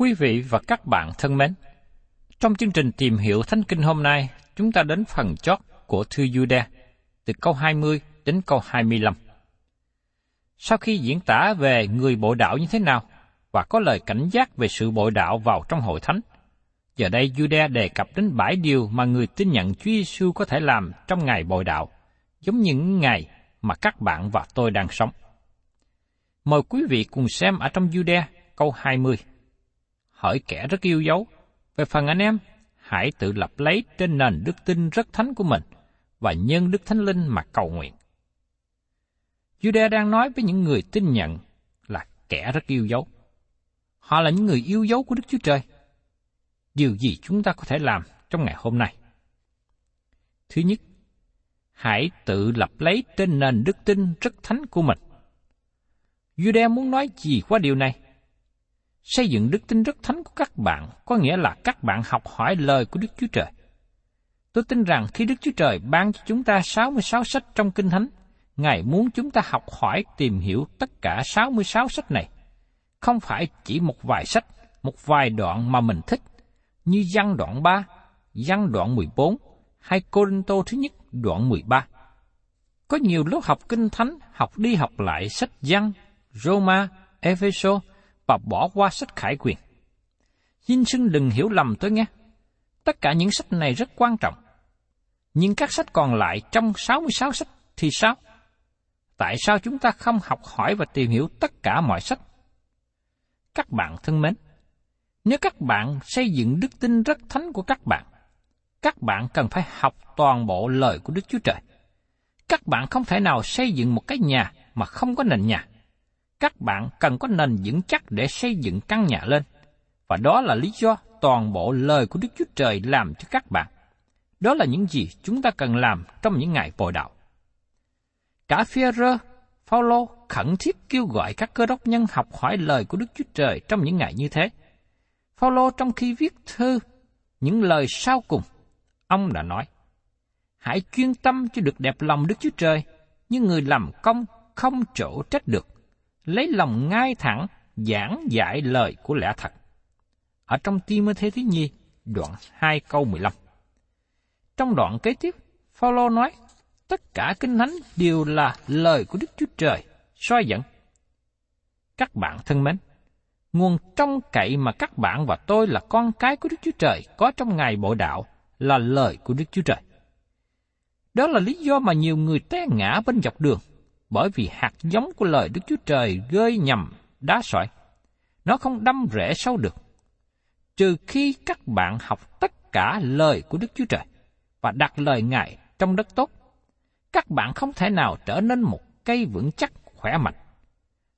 Quý vị và các bạn thân mến, trong chương trình tìm hiểu Thánh Kinh hôm nay, chúng ta đến phần chót của thư Jude, từ câu 20 đến câu 25. Sau khi diễn tả về người bội đạo như thế nào, và có lời cảnh giác về sự bội đạo vào trong hội thánh, giờ đây Jude đề cập đến bảy điều mà người tin nhận Chúa Giêsu có thể làm trong ngày bội đạo, giống những ngày mà các bạn và tôi đang sống. Mời quý vị cùng xem ở trong Jude câu 20. Hỏi kẻ rất yêu dấu, về phần anh em, hãy tự lập lấy trên nền đức tin rất thánh của mình và nhân đức thánh linh mà cầu nguyện. Jude đang nói với những người tin nhận là kẻ rất yêu dấu. Họ là những người yêu dấu của Đức Chúa Trời. Điều gì chúng ta có thể làm trong ngày hôm nay? Thứ nhất, hãy tự lập lấy trên nền đức tin rất thánh của mình. Jude muốn nói gì qua điều này? Xây dựng đức tin rất thánh của các bạn có nghĩa là các bạn học hỏi lời của Đức Chúa Trời. Tôi tin rằng khi Đức Chúa Trời ban cho chúng ta 66 sách trong Kinh Thánh, Ngài muốn chúng ta học hỏi tìm hiểu tất cả 66 sách này. Không phải chỉ một vài sách, một vài đoạn mà mình thích, như văn đoạn 3, văn đoạn 14, hay Cô Tô thứ nhất đoạn 13. Có nhiều lớp học kinh thánh học đi học lại sách văn, Roma, Epheso và bỏ qua sách khải quyền. Xin xưng đừng hiểu lầm tôi nghe. Tất cả những sách này rất quan trọng. Nhưng các sách còn lại trong 66 sách thì sao? Tại sao chúng ta không học hỏi và tìm hiểu tất cả mọi sách? Các bạn thân mến, nếu các bạn xây dựng đức tin rất thánh của các bạn, các bạn cần phải học toàn bộ lời của Đức Chúa Trời. Các bạn không thể nào xây dựng một cái nhà mà không có nền nhà. Các bạn cần có nền vững chắc để xây dựng căn nhà lên. Và đó là lý do toàn bộ lời của Đức Chúa Trời làm cho các bạn. Đó là những gì chúng ta cần làm trong những ngày bồi đạo. Cả Führer, Phaolô khẩn thiết kêu gọi các cơ đốc nhân học hỏi lời của Đức Chúa Trời trong những ngày như thế. Phaolô trong khi viết thư những lời sau cùng, ông đã nói: Hãy chuyên tâm cho được đẹp lòng Đức Chúa Trời, như người làm công không chỗ trách được, lấy lòng ngay thẳng giảng dạy lời của lẽ thật. Ở trong Timothy thứ nhi, đoạn 2 câu 15. Trong đoạn kế tiếp, Phaolô nói, tất cả kinh thánh đều là lời của Đức Chúa Trời, soi dẫn. Các bạn thân mến, Nguồn trong cậy mà các bạn và tôi là con cái của Đức Chúa Trời có trong ngày bộ đạo là lời của Đức Chúa Trời. Đó là lý do mà nhiều người té ngã bên dọc đường, bởi vì hạt giống của lời Đức Chúa Trời rơi nhầm đá sỏi. Nó không đâm rễ sâu được. Trừ khi các bạn học tất cả lời của Đức Chúa Trời và đặt lời Ngài trong đất tốt, các bạn không thể nào trở nên một cây vững chắc khỏe mạnh.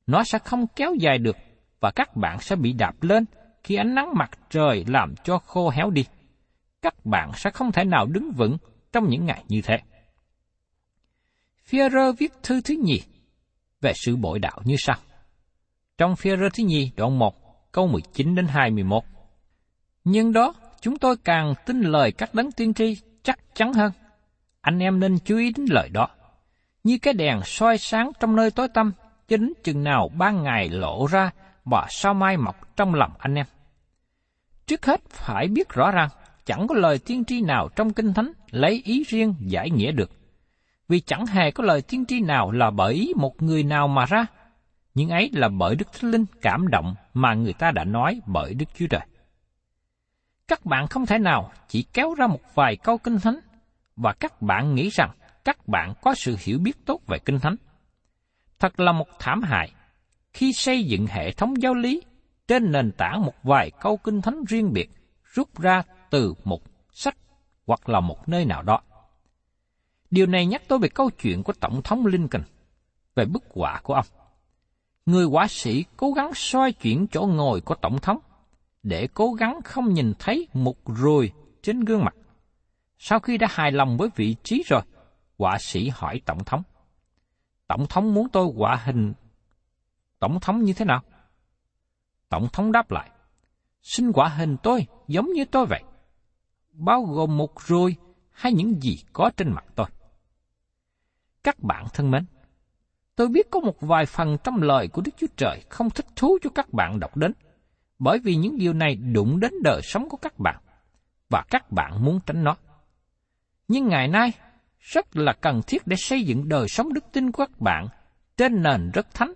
Nó sẽ không kéo dài được và các bạn sẽ bị đạp lên khi ánh nắng mặt trời làm cho khô héo đi. Các bạn sẽ không thể nào đứng vững trong những ngày như thế. Führer viết thư thứ nhì về sự bội đạo như sau. Trong Führer thứ nhì đoạn 1 câu 19 đến 21. Nhưng đó, chúng tôi càng tin lời các đấng tiên tri chắc chắn hơn. Anh em nên chú ý đến lời đó. Như cái đèn soi sáng trong nơi tối tăm, cho đến chừng nào ban ngày lộ ra và sao mai mọc trong lòng anh em. Trước hết phải biết rõ rằng chẳng có lời tiên tri nào trong Kinh Thánh lấy ý riêng giải nghĩa được. Vì chẳng hề có lời tiên tri nào là bởi một người nào mà ra, nhưng ấy là bởi Đức Thánh Linh cảm động mà người ta đã nói bởi Đức Chúa Trời. Các bạn không thể nào chỉ kéo ra một vài câu Kinh Thánh và các bạn nghĩ rằng các bạn có sự hiểu biết tốt về Kinh Thánh. Thật là một thảm hại khi xây dựng hệ thống giáo lý trên nền tảng một vài câu Kinh Thánh riêng biệt rút ra từ một sách hoặc là một nơi nào đó. Điều này nhắc tôi về câu chuyện của Tổng thống Lincoln, về bức họa của ông. Người họa sĩ cố gắng soi chuyển chỗ ngồi của Tổng thống, để cố gắng không nhìn thấy một ruồi trên gương mặt. Sau khi đã hài lòng với vị trí rồi, họa sĩ hỏi Tổng thống. Tổng thống muốn tôi họa hình Tổng thống như thế nào? Tổng thống đáp lại, xin họa hình tôi giống như tôi vậy, bao gồm một ruồi hay những gì có trên mặt tôi. Các bạn thân mến, tôi biết có một vài phần trong lời của Đức Chúa Trời không thích thú cho các bạn đọc đến, bởi vì những điều này đụng đến đời sống của các bạn, và các bạn muốn tránh nó. Nhưng ngày nay, rất là cần thiết để xây dựng đời sống đức tin của các bạn trên nền rất thánh,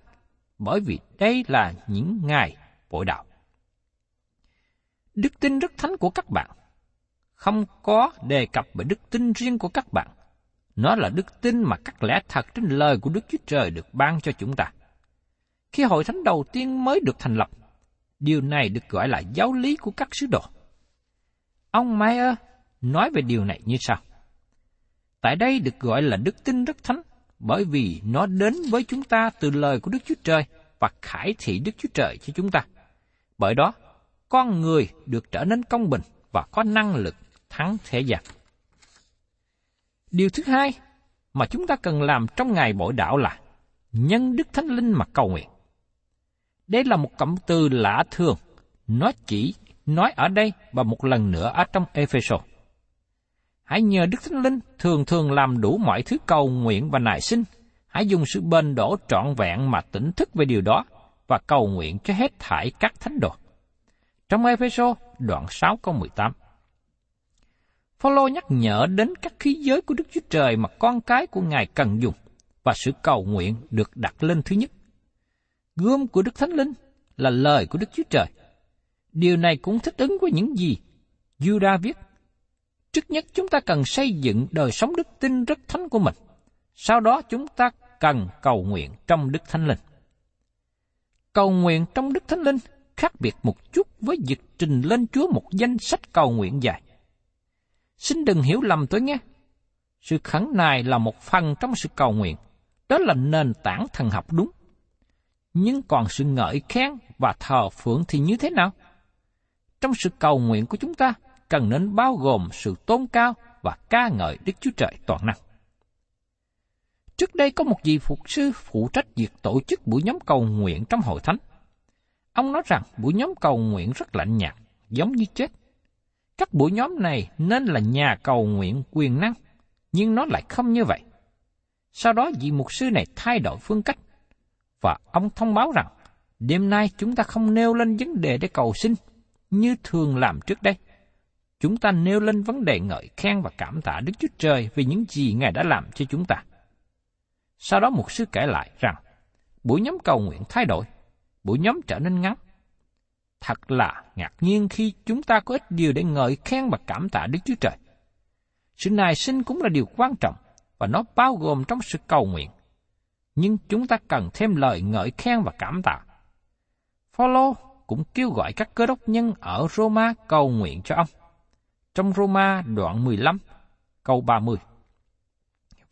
bởi vì đây là những ngày bội đạo. Đức tin rất thánh của các bạn không có đề cập về đức tin riêng của các bạn. Nó là đức tin mà các lẽ thật trên lời của Đức Chúa Trời được ban cho chúng ta. Khi hội thánh đầu tiên mới được thành lập, điều này được gọi là giáo lý của các sứ đồ. Ông Mayer nói về điều này như sau. Tại đây được gọi là đức tin rất thánh, bởi vì nó đến với chúng ta từ lời của Đức Chúa Trời và khải thị Đức Chúa Trời cho chúng ta. Bởi đó, con người được trở nên công bình và có năng lực thắng thế gian. Điều thứ hai mà chúng ta cần làm trong ngày bội đạo là nhân Đức Thánh Linh mà cầu nguyện. Đây là một cụm từ lạ thường, nó chỉ nói ở đây và một lần nữa ở trong Ephesos. Hãy nhờ Đức Thánh Linh thường thường làm đủ mọi thứ cầu nguyện và nài sinh. Hãy dùng sự bền đổ trọn vẹn mà tỉnh thức về điều đó và cầu nguyện cho hết thải các thánh đồ. Trong Ephesos đoạn 6 câu 18. Phaolô nhắc nhở đến các khí giới của Đức Chúa Trời mà con cái của Ngài cần dùng và sự cầu nguyện được đặt lên thứ nhất. Gươm của Đức Thánh Linh là lời của Đức Chúa Trời. Điều này cũng thích ứng với những gì Judah viết Trước nhất chúng ta cần xây dựng đời sống đức tin rất thánh của mình. Sau đó chúng ta cần cầu nguyện trong Đức Thánh Linh. Cầu nguyện trong Đức Thánh Linh khác biệt một chút với việc trình lên Chúa một danh sách cầu nguyện dài. Xin đừng hiểu lầm tôi nghe. Sự khẩn nài là một phần trong sự cầu nguyện. Đó là nền tảng thần học đúng. Nhưng còn sự ngợi khen và thờ phượng thì như thế nào? Trong sự cầu nguyện của chúng ta, cần nên bao gồm sự tôn cao và ca ngợi Đức Chúa Trời toàn năng. Trước đây có một vị phục sư phụ trách việc tổ chức buổi nhóm cầu nguyện trong hội thánh. Ông nói rằng buổi nhóm cầu nguyện rất lạnh nhạt, giống như chết. Các buổi nhóm này nên là nhà cầu nguyện quyền năng, nhưng nó lại không như vậy. Sau đó vị mục sư này thay đổi phương cách, và ông thông báo rằng đêm nay chúng ta không nêu lên vấn đề để cầu xin như thường làm trước đây chúng ta nêu lên vấn đề ngợi khen và cảm tạ Đức Chúa Trời vì những gì Ngài đã làm cho chúng ta. Sau đó mục sư kể lại rằng, buổi nhóm cầu nguyện thay đổi, buổi nhóm trở nên ngắn. Thật là ngạc nhiên khi chúng ta có ít điều để ngợi khen và cảm tạ Đức Chúa Trời. Sự nài sinh cũng là điều quan trọng và nó bao gồm trong sự cầu nguyện. Nhưng chúng ta cần thêm lời ngợi khen và cảm tạ. Phaolô cũng kêu gọi các cơ đốc nhân ở Roma cầu nguyện cho ông. Trong Roma đoạn 15, câu 30.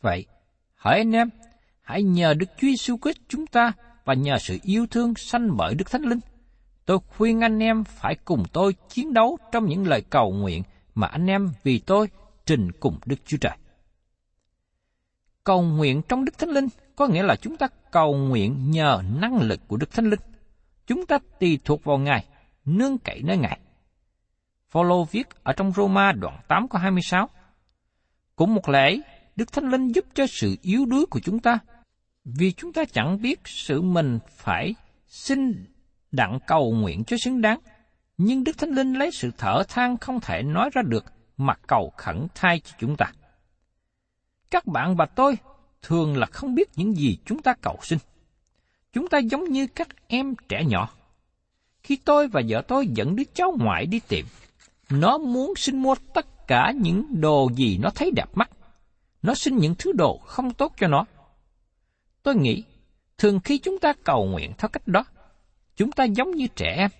Vậy, hỡi anh em, hãy nhờ Đức Chúa Giêsu Christ chúng ta và nhờ sự yêu thương sanh bởi Đức Thánh Linh. Tôi khuyên anh em phải cùng tôi chiến đấu trong những lời cầu nguyện mà anh em vì tôi trình cùng Đức Chúa Trời. Cầu nguyện trong Đức Thánh Linh có nghĩa là chúng ta cầu nguyện nhờ năng lực của Đức Thánh Linh. Chúng ta tùy thuộc vào Ngài, nương cậy nơi Ngài. Phaolô viết ở trong Roma đoạn 8 có 26. Cũng một lẽ, Đức Thánh Linh giúp cho sự yếu đuối của chúng ta, vì chúng ta chẳng biết sự mình phải xin đặng cầu nguyện cho xứng đáng, nhưng Đức Thánh Linh lấy sự thở than không thể nói ra được mà cầu khẩn thay cho chúng ta. Các bạn và tôi thường là không biết những gì chúng ta cầu xin. Chúng ta giống như các em trẻ nhỏ. Khi tôi và vợ tôi dẫn đứa cháu ngoại đi tiệm, nó muốn xin mua tất cả những đồ gì nó thấy đẹp mắt. Nó xin những thứ đồ không tốt cho nó. Tôi nghĩ, thường khi chúng ta cầu nguyện theo cách đó, chúng ta giống như trẻ em.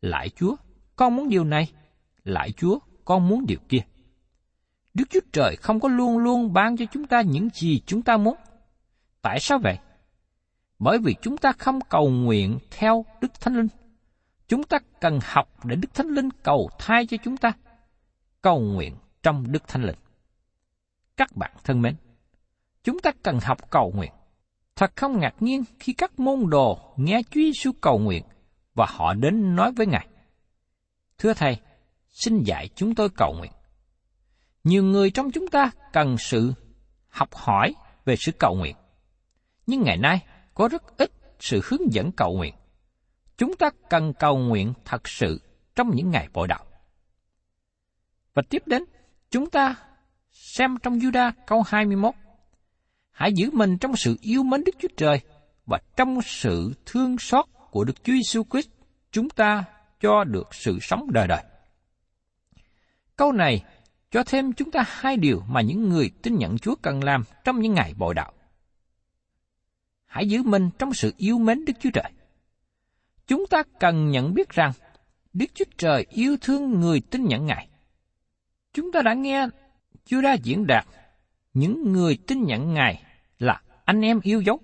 Lại Chúa, con muốn điều này. Lại Chúa, con muốn điều kia. Đức Chúa Trời không có luôn luôn ban cho chúng ta những gì chúng ta muốn. Tại sao vậy? Bởi vì chúng ta không cầu nguyện theo Đức Thánh Linh. Chúng ta cần học để Đức Thánh Linh cầu thay cho chúng ta. Cầu nguyện trong Đức Thánh Linh. Các bạn thân mến, chúng ta cần học cầu nguyện. Thật không ngạc nhiên khi các môn đồ nghe Chúa Giêsu cầu nguyện và họ đến nói với Ngài. Thưa Thầy, xin dạy chúng tôi cầu nguyện. Nhiều người trong chúng ta cần sự học hỏi về sự cầu nguyện. Nhưng ngày nay có rất ít sự hướng dẫn cầu nguyện. Chúng ta cần cầu nguyện thật sự trong những ngày bội đạo. Và tiếp đến, chúng ta xem trong Juda câu 21. Hãy giữ mình trong sự yêu mến Đức Chúa Trời và trong sự thương xót của Đức Chúa Giêsu Christ, chúng ta cho được sự sống đời đời. Câu này cho thêm chúng ta hai điều mà những người tin nhận Chúa cần làm trong những ngày bội đạo. Hãy giữ mình trong sự yêu mến Đức Chúa Trời. Chúng ta cần nhận biết rằng Đức Chúa Trời yêu thương người tin nhận Ngài. Chúng ta đã nghe Chúa đã diễn đạt những người tin nhận Ngài là anh em yêu dấu.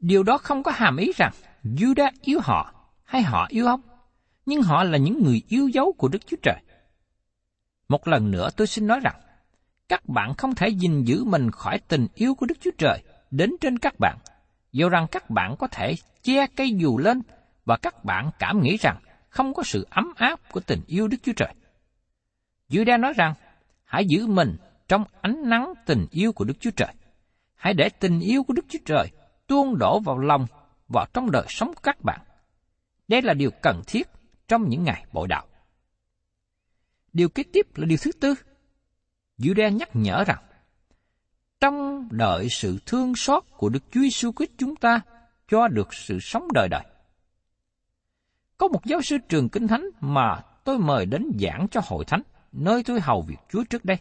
Điều đó không có hàm ý rằng Judah yêu họ hay họ yêu ông, nhưng họ là những người yêu dấu của Đức Chúa Trời. Một lần nữa tôi xin nói rằng, các bạn không thể gìn giữ mình khỏi tình yêu của Đức Chúa Trời đến trên các bạn, dù rằng các bạn có thể che cây dù lên và các bạn cảm nghĩ rằng không có sự ấm áp của tình yêu Đức Chúa Trời. Judah nói rằng, hãy giữ mình trong ánh nắng tình yêu của Đức Chúa Trời. Hãy để tình yêu của Đức Chúa Trời tuôn đổ vào lòng, vào trong đời sống của các bạn. Đây là điều cần thiết trong những ngày bội đạo. Điều kế tiếp là điều thứ tư. Judah nhắc nhở rằng, trong đợi sự thương xót của Đức Chúa Giêsu Christ chúng ta cho được sự sống đời đời. Có một giáo sư trường kinh thánh mà tôi mời đến giảng cho hội thánh, nơi tôi hầu việc Chúa trước đây.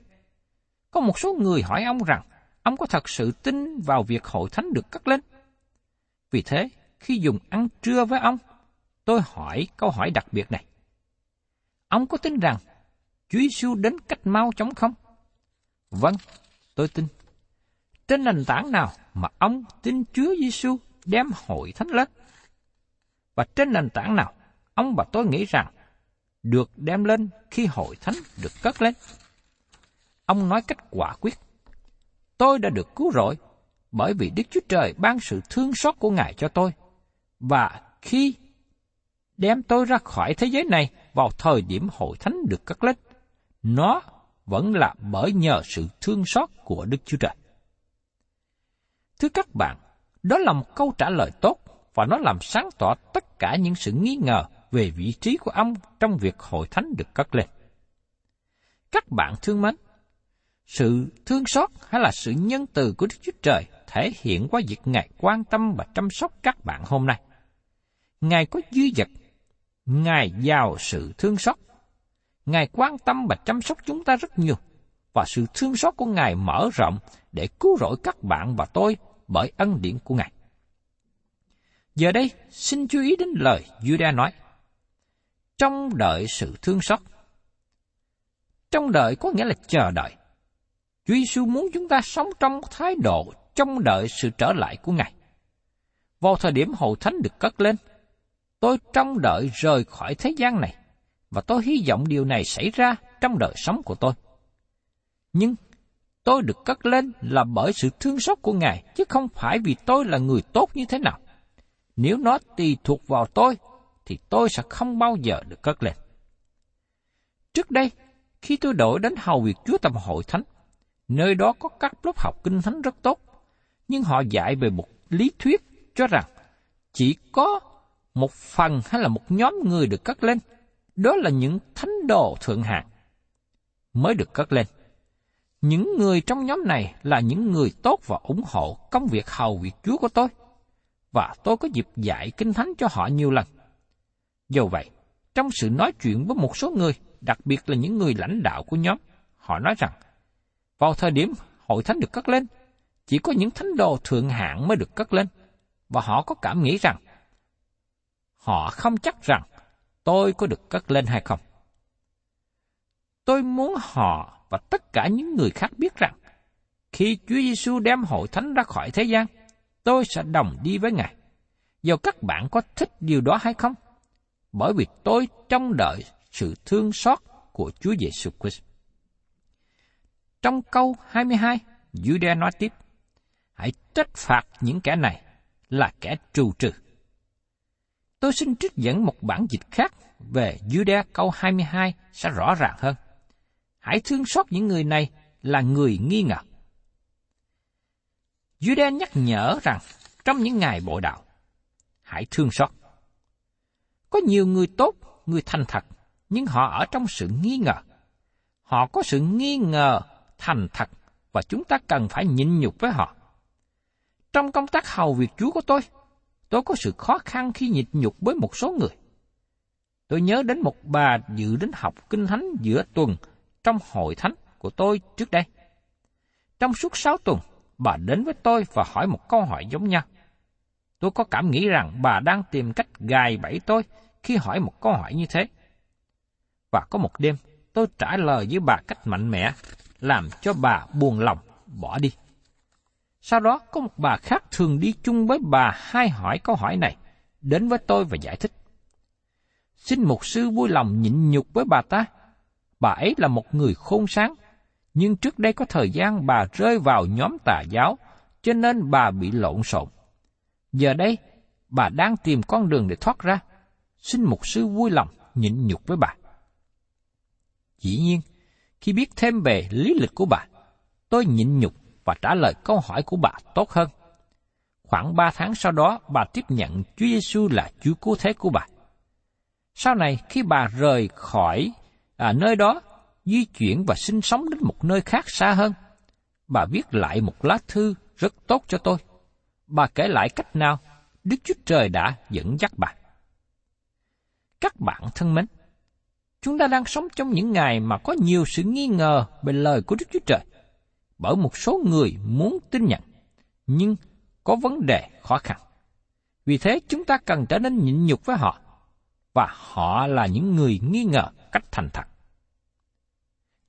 Có một số người hỏi ông rằng, ông có thật sự tin vào việc hội thánh được cất lên? Vì thế, khi dùng ăn trưa với ông, tôi hỏi câu hỏi đặc biệt này. Ông có tin rằng Chúa Giêsu đến cách mau chóng không? Vâng, tôi tin. Trên nền tảng nào mà ông tin Chúa Giêsu đem hội thánh lên? Và trên nền tảng nào ông và tôi nghĩ rằng được đem lên khi hội thánh được cất lên? Ông nói cách quả quyết. Tôi đã được cứu rỗi bởi vì Đức Chúa Trời ban sự thương xót của Ngài cho tôi. Và khi đem tôi ra khỏi thế giới này vào thời điểm hội thánh được cất lên, nó vẫn là bởi nhờ sự thương xót của Đức Chúa Trời. Thưa các bạn, đó là một câu trả lời tốt và nó làm sáng tỏ tất cả những sự nghi ngờ về vị trí của ông trong việc hội thánh được cất lên. Các bạn thương mến, sự thương xót hay là sự nhân từ của Đức Chúa Trời thể hiện qua việc Ngài quan tâm và chăm sóc các bạn hôm nay. Ngài có dư dật Ngài giàu sự thương xót. Ngài quan tâm và chăm sóc chúng ta rất nhiều, và sự thương xót của Ngài mở rộng để cứu rỗi các bạn và tôi bởi ân điển của Ngài. Giờ đây, xin chú ý đến lời Judah nói. Trong đợi sự thương xót. Trong đợi có nghĩa là chờ đợi. Chúa Giêsu muốn chúng ta sống trong thái độ trong đợi sự trở lại của Ngài. Vào thời điểm hậu thánh được cất lên, tôi trong đợi rời khỏi thế gian này, và tôi hy vọng điều này xảy ra trong đời sống của tôi. Nhưng tôi được cất lên là bởi sự thương xót của Ngài, chứ không phải vì tôi là người tốt như thế nào. Nếu nó tùy thuộc vào tôi, thì tôi sẽ không bao giờ được cất lên. Trước đây, khi tôi đổi đến hầu việc Chúa Tâm Hội Thánh, nơi đó có các lớp học kinh thánh rất tốt, nhưng họ dạy về một lý thuyết cho rằng chỉ có một phần hay là một nhóm người được cất lên, đó là những thánh đồ thượng hạng mới được cất lên. Những người trong nhóm này là những người tốt và ủng hộ công việc hầu việc Chúa của tôi, và tôi có dịp dạy kinh thánh cho họ nhiều lần. Do vậy, trong sự nói chuyện với một số người, đặc biệt là những người lãnh đạo của nhóm, họ nói rằng, vào thời điểm hội thánh được cất lên, chỉ có những thánh đồ thượng hạng mới được cất lên, và họ có cảm nghĩ rằng, họ không chắc rằng tôi có được cất lên hay không. Tôi muốn họ và tất cả những người khác biết rằng, khi Chúa Giêsu đem hội thánh ra khỏi thế gian, tôi sẽ đồng đi với Ngài. Dù các bạn có thích điều đó hay không, bởi vì tôi trông đợi sự thương xót của Chúa Giêsu Christ. Trong câu 22, Judah nói tiếp, Hãy trách phạt những kẻ này là kẻ trù trừ. Tôi xin trích dẫn một bản dịch khác về Judah câu 22 sẽ rõ ràng hơn. Hãy thương xót những người này là người nghi ngờ. Judah nhắc nhở rằng trong những ngày bộ đạo, hãy thương xót. Có nhiều người tốt, người thành thật, nhưng họ ở trong sự nghi ngờ. Họ có sự nghi ngờ thành thật và chúng ta cần phải nhịn nhục với họ. Trong công tác hầu việc Chúa của tôi, tôi có sự khó khăn khi nhịn nhục với một số người. Tôi nhớ đến một bà dự đến học kinh thánh giữa tuần trong hội thánh của tôi trước đây. Trong suốt sáu tuần, bà đến với tôi và hỏi một câu hỏi giống nhau. Tôi có cảm nghĩ rằng bà đang tìm cách gài bẫy tôi khi hỏi một câu hỏi như thế. Và có một đêm, tôi trả lời với bà cách mạnh mẽ, làm cho bà buồn lòng, bỏ đi. Sau đó có một bà khác thường đi chung với bà hai hỏi câu hỏi này, đến với tôi và giải thích. Xin một sư vui lòng nhịn nhục với bà ta. Bà ấy là một người khôn sáng, nhưng trước đây có thời gian bà rơi vào nhóm tà giáo, cho nên bà bị lộn xộn. Giờ đây, bà đang tìm con đường để thoát ra. Xin một sư vui lòng nhịn nhục với bà. Dĩ nhiên, khi biết thêm về lý lịch của bà, tôi nhịn nhục và trả lời câu hỏi của bà tốt hơn. Khoảng ba tháng sau đó, bà tiếp nhận Chúa Giêsu là Chúa cứu thế của bà. Sau này, khi bà rời khỏi à, nơi đó, di chuyển và sinh sống đến một nơi khác xa hơn, bà viết lại một lá thư rất tốt cho tôi. Bà kể lại cách nào Đức Chúa Trời đã dẫn dắt bà. Các bạn thân mến, chúng ta đang sống trong những ngày mà có nhiều sự nghi ngờ về lời của Đức Chúa Trời bởi một số người muốn tin nhận, nhưng có vấn đề khó khăn. Vì thế chúng ta cần trở nên nhịn nhục với họ, và họ là những người nghi ngờ cách thành thật.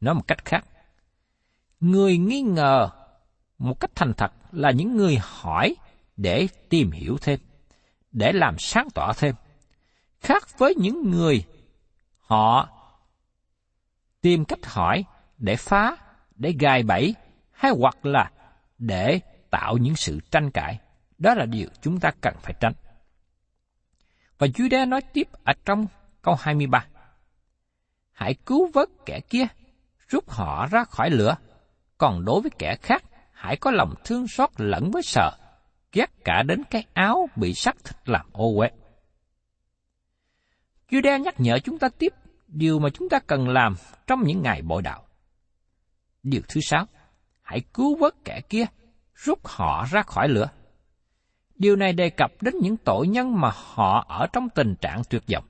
Nói một cách khác, người nghi ngờ một cách thành thật là những người hỏi để tìm hiểu thêm, để làm sáng tỏ thêm. Khác với những người họ tìm cách hỏi để phá, để gài bẫy hay hoặc là để tạo những sự tranh cãi. Đó là điều chúng ta cần phải tránh. Và Judah nói tiếp ở trong câu 23. Hãy cứu vớt kẻ kia, rút họ ra khỏi lửa. Còn đối với kẻ khác, hãy có lòng thương xót lẫn với sợ, ghét cả đến cái áo bị sắc thịt làm ô uế. Judah nhắc nhở chúng ta tiếp điều mà chúng ta cần làm trong những ngày bội đạo. Điều thứ sáu, hãy cứu vớt kẻ kia, rút họ ra khỏi lửa. Điều này đề cập đến những tội nhân mà họ ở trong tình trạng tuyệt vọng.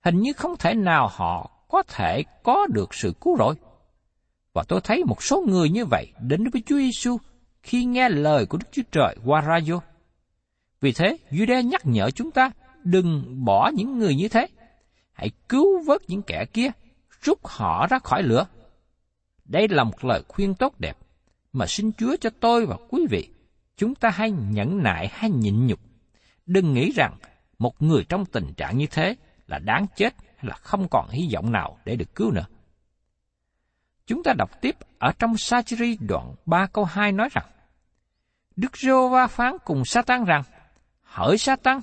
Hình như không thể nào họ có thể có được sự cứu rỗi. Và tôi thấy một số người như vậy đến với Chúa Giêsu khi nghe lời của Đức Chúa Trời qua radio. Vì thế, Jude nhắc nhở chúng ta đừng bỏ những người như thế. Hãy cứu vớt những kẻ kia, rút họ ra khỏi lửa. Đây là một lời khuyên tốt đẹp mà xin Chúa cho tôi và quý vị, chúng ta hay nhẫn nại hay nhịn nhục. Đừng nghĩ rằng một người trong tình trạng như thế là đáng chết hay là không còn hy vọng nào để được cứu nữa. Chúng ta đọc tiếp ở trong sa chiri đoạn 3 câu 2 nói rằng, Đức Rô Va phán cùng Satan rằng, Hỡi Satan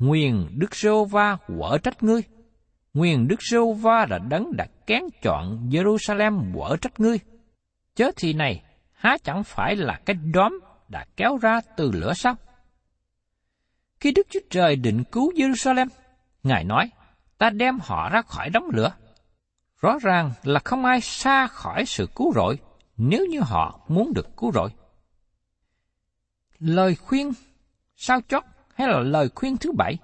nguyền Đức Sô Va quở trách ngươi, nguyền Đức Sô Va là đấng đã kén chọn Jerusalem quở trách ngươi. Chớ thì này, há chẳng phải là cái đóm đã kéo ra từ lửa sao? Khi Đức Chúa Trời định cứu Jerusalem, Ngài nói, ta đem họ ra khỏi đống lửa. Rõ ràng là không ai xa khỏi sự cứu rỗi nếu như họ muốn được cứu rỗi. Lời khuyên sao chót hay là lời khuyên thứ bảy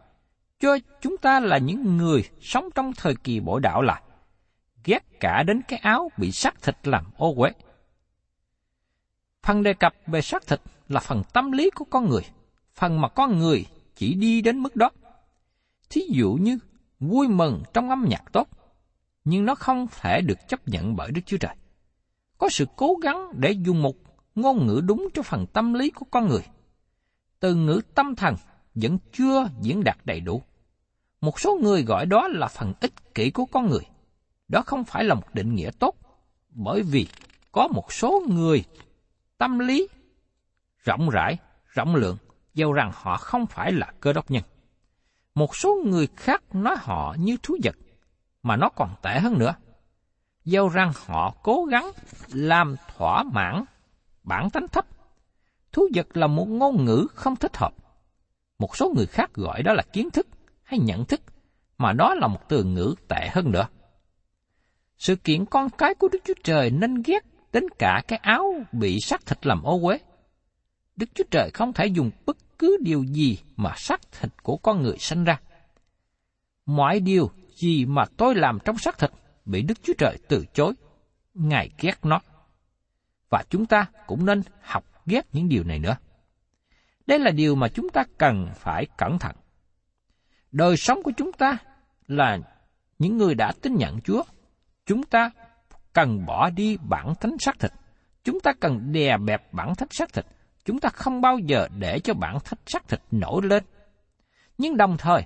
cho chúng ta là những người sống trong thời kỳ bội đạo là ghét cả đến cái áo bị xác thịt làm ô uế. Phần đề cập về xác thịt là phần tâm lý của con người, phần mà con người chỉ đi đến mức đó. Thí dụ như vui mừng trong âm nhạc tốt, nhưng nó không thể được chấp nhận bởi Đức Chúa Trời. Có sự cố gắng để dùng một ngôn ngữ đúng cho phần tâm lý của con người. Từ ngữ tâm thần vẫn chưa diễn đạt đầy đủ. Một số người gọi đó là phần ích kỷ của con người. Đó không phải là một định nghĩa tốt, bởi vì có một số người tâm lý rộng rãi, rộng lượng, dầu rằng họ không phải là cơ đốc nhân. Một số người khác nói họ như thú vật, mà nó còn tệ hơn nữa. Dầu rằng họ cố gắng làm thỏa mãn bản tánh thấp. Thú vật là một ngôn ngữ không thích hợp. Một số người khác gọi đó là kiến thức hay nhận thức, mà đó là một từ ngữ tệ hơn nữa. Sự kiện con cái của Đức Chúa Trời nên ghét đến cả cái áo bị xác thịt làm ô uế. Đức Chúa Trời không thể dùng bất cứ điều gì mà xác thịt của con người sinh ra. Mọi điều gì mà tôi làm trong xác thịt bị Đức Chúa Trời từ chối, Ngài ghét nó. Và chúng ta cũng nên học ghét những điều này nữa. Đây là điều mà chúng ta cần phải cẩn thận. Đời sống của chúng ta là những người đã tin nhận Chúa. Chúng ta cần bỏ đi bản thánh xác thịt. Chúng ta cần đè bẹp bản thánh xác thịt. Chúng ta không bao giờ để cho bản thánh xác thịt nổi lên. Nhưng đồng thời,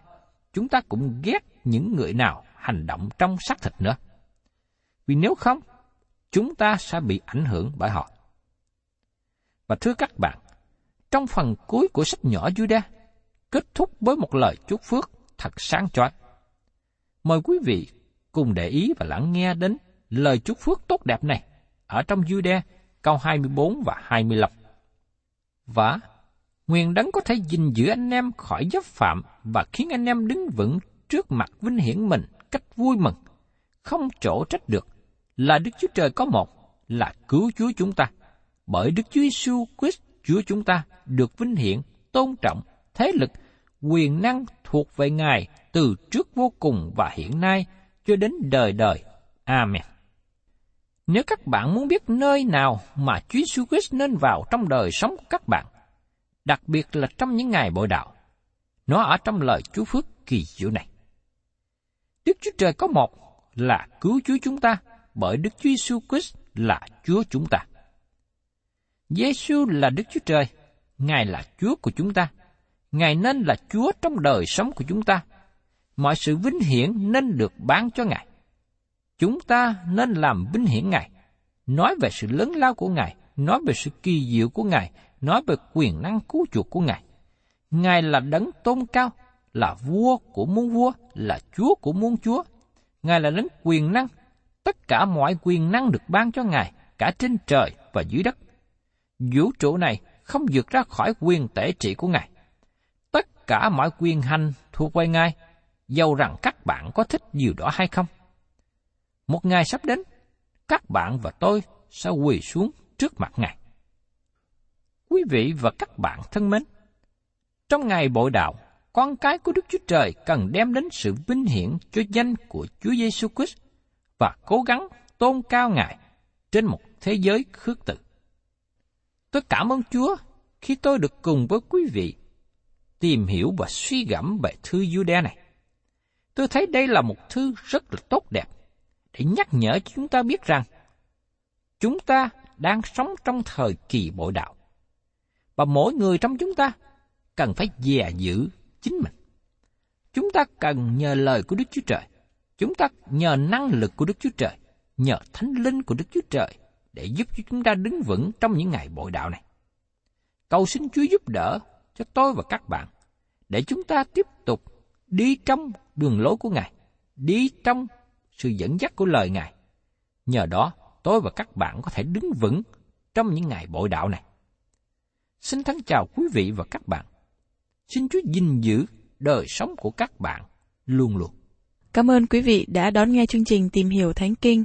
chúng ta cũng ghét những người nào hành động trong xác thịt nữa. Vì nếu không, chúng ta sẽ bị ảnh hưởng bởi họ. Và thưa các bạn, trong phần cuối của sách nhỏ Judah, kết thúc với một lời chúc phước thật sáng chói. Mời quý vị cùng để ý và lắng nghe đến lời chúc phước tốt đẹp này ở trong Jude câu 24 và 25. Và nguyện đấng có thể gìn giữ anh em khỏi dấp phạm và khiến anh em đứng vững trước mặt vinh hiển mình cách vui mừng, không chỗ trách được, là Đức Chúa Trời có một, là cứu Chúa chúng ta. Bởi Đức Chúa Giêsu Christ Chúa chúng ta được vinh hiển, tôn trọng, thế lực, quyền năng thuộc về Ngài từ trước vô cùng và hiện nay cho đến đời đời. Amen. Nếu các bạn muốn biết nơi nào mà Chúa Jesus Christ nên vào trong đời sống của các bạn, đặc biệt là trong những ngày bội đạo, nó ở trong lời Chúa Phước kỳ diệu này. Đức Chúa Trời có một là cứu Chúa chúng ta bởi Đức Chúa Jesus Christ là Chúa chúng ta. Giêsu là Đức Chúa Trời, Ngài là Chúa của chúng ta. Ngài nên là Chúa trong đời sống của chúng ta. Mọi sự vinh hiển nên được bán cho Ngài chúng ta nên làm vinh hiển Ngài, nói về sự lớn lao của Ngài, nói về sự kỳ diệu của Ngài, nói về quyền năng cứu chuộc của Ngài. Ngài là đấng tôn cao, là vua của muôn vua, là chúa của muôn chúa. Ngài là đấng quyền năng, tất cả mọi quyền năng được ban cho Ngài, cả trên trời và dưới đất. Vũ trụ này không vượt ra khỏi quyền tể trị của Ngài. Tất cả mọi quyền hành thuộc về Ngài, dầu rằng các bạn có thích điều đó hay không. Một ngày sắp đến, các bạn và tôi sẽ quỳ xuống trước mặt Ngài. Quý vị và các bạn thân mến, trong ngày bội đạo, con cái của Đức Chúa Trời cần đem đến sự vinh hiển cho danh của Chúa Giêsu Christ và cố gắng tôn cao Ngài trên một thế giới khước từ. Tôi cảm ơn Chúa khi tôi được cùng với quý vị tìm hiểu và suy gẫm về thư Jude này. Tôi thấy đây là một thư rất là tốt đẹp để nhắc nhở chúng ta biết rằng chúng ta đang sống trong thời kỳ bội đạo. Và mỗi người trong chúng ta cần phải dè giữ chính mình. Chúng ta cần nhờ lời của Đức Chúa Trời. Chúng ta nhờ năng lực của Đức Chúa Trời, nhờ thánh linh của Đức Chúa Trời để giúp cho chúng ta đứng vững trong những ngày bội đạo này. Cầu xin Chúa giúp đỡ cho tôi và các bạn để chúng ta tiếp tục đi trong đường lối của Ngài, đi trong sự dẫn dắt của lời Ngài. Nhờ đó, tôi và các bạn có thể đứng vững trong những ngày bội đạo này. Xin thắng chào quý vị và các bạn. Xin Chúa gìn giữ đời sống của các bạn luôn luôn. Cảm ơn quý vị đã đón nghe chương trình Tìm hiểu Thánh Kinh.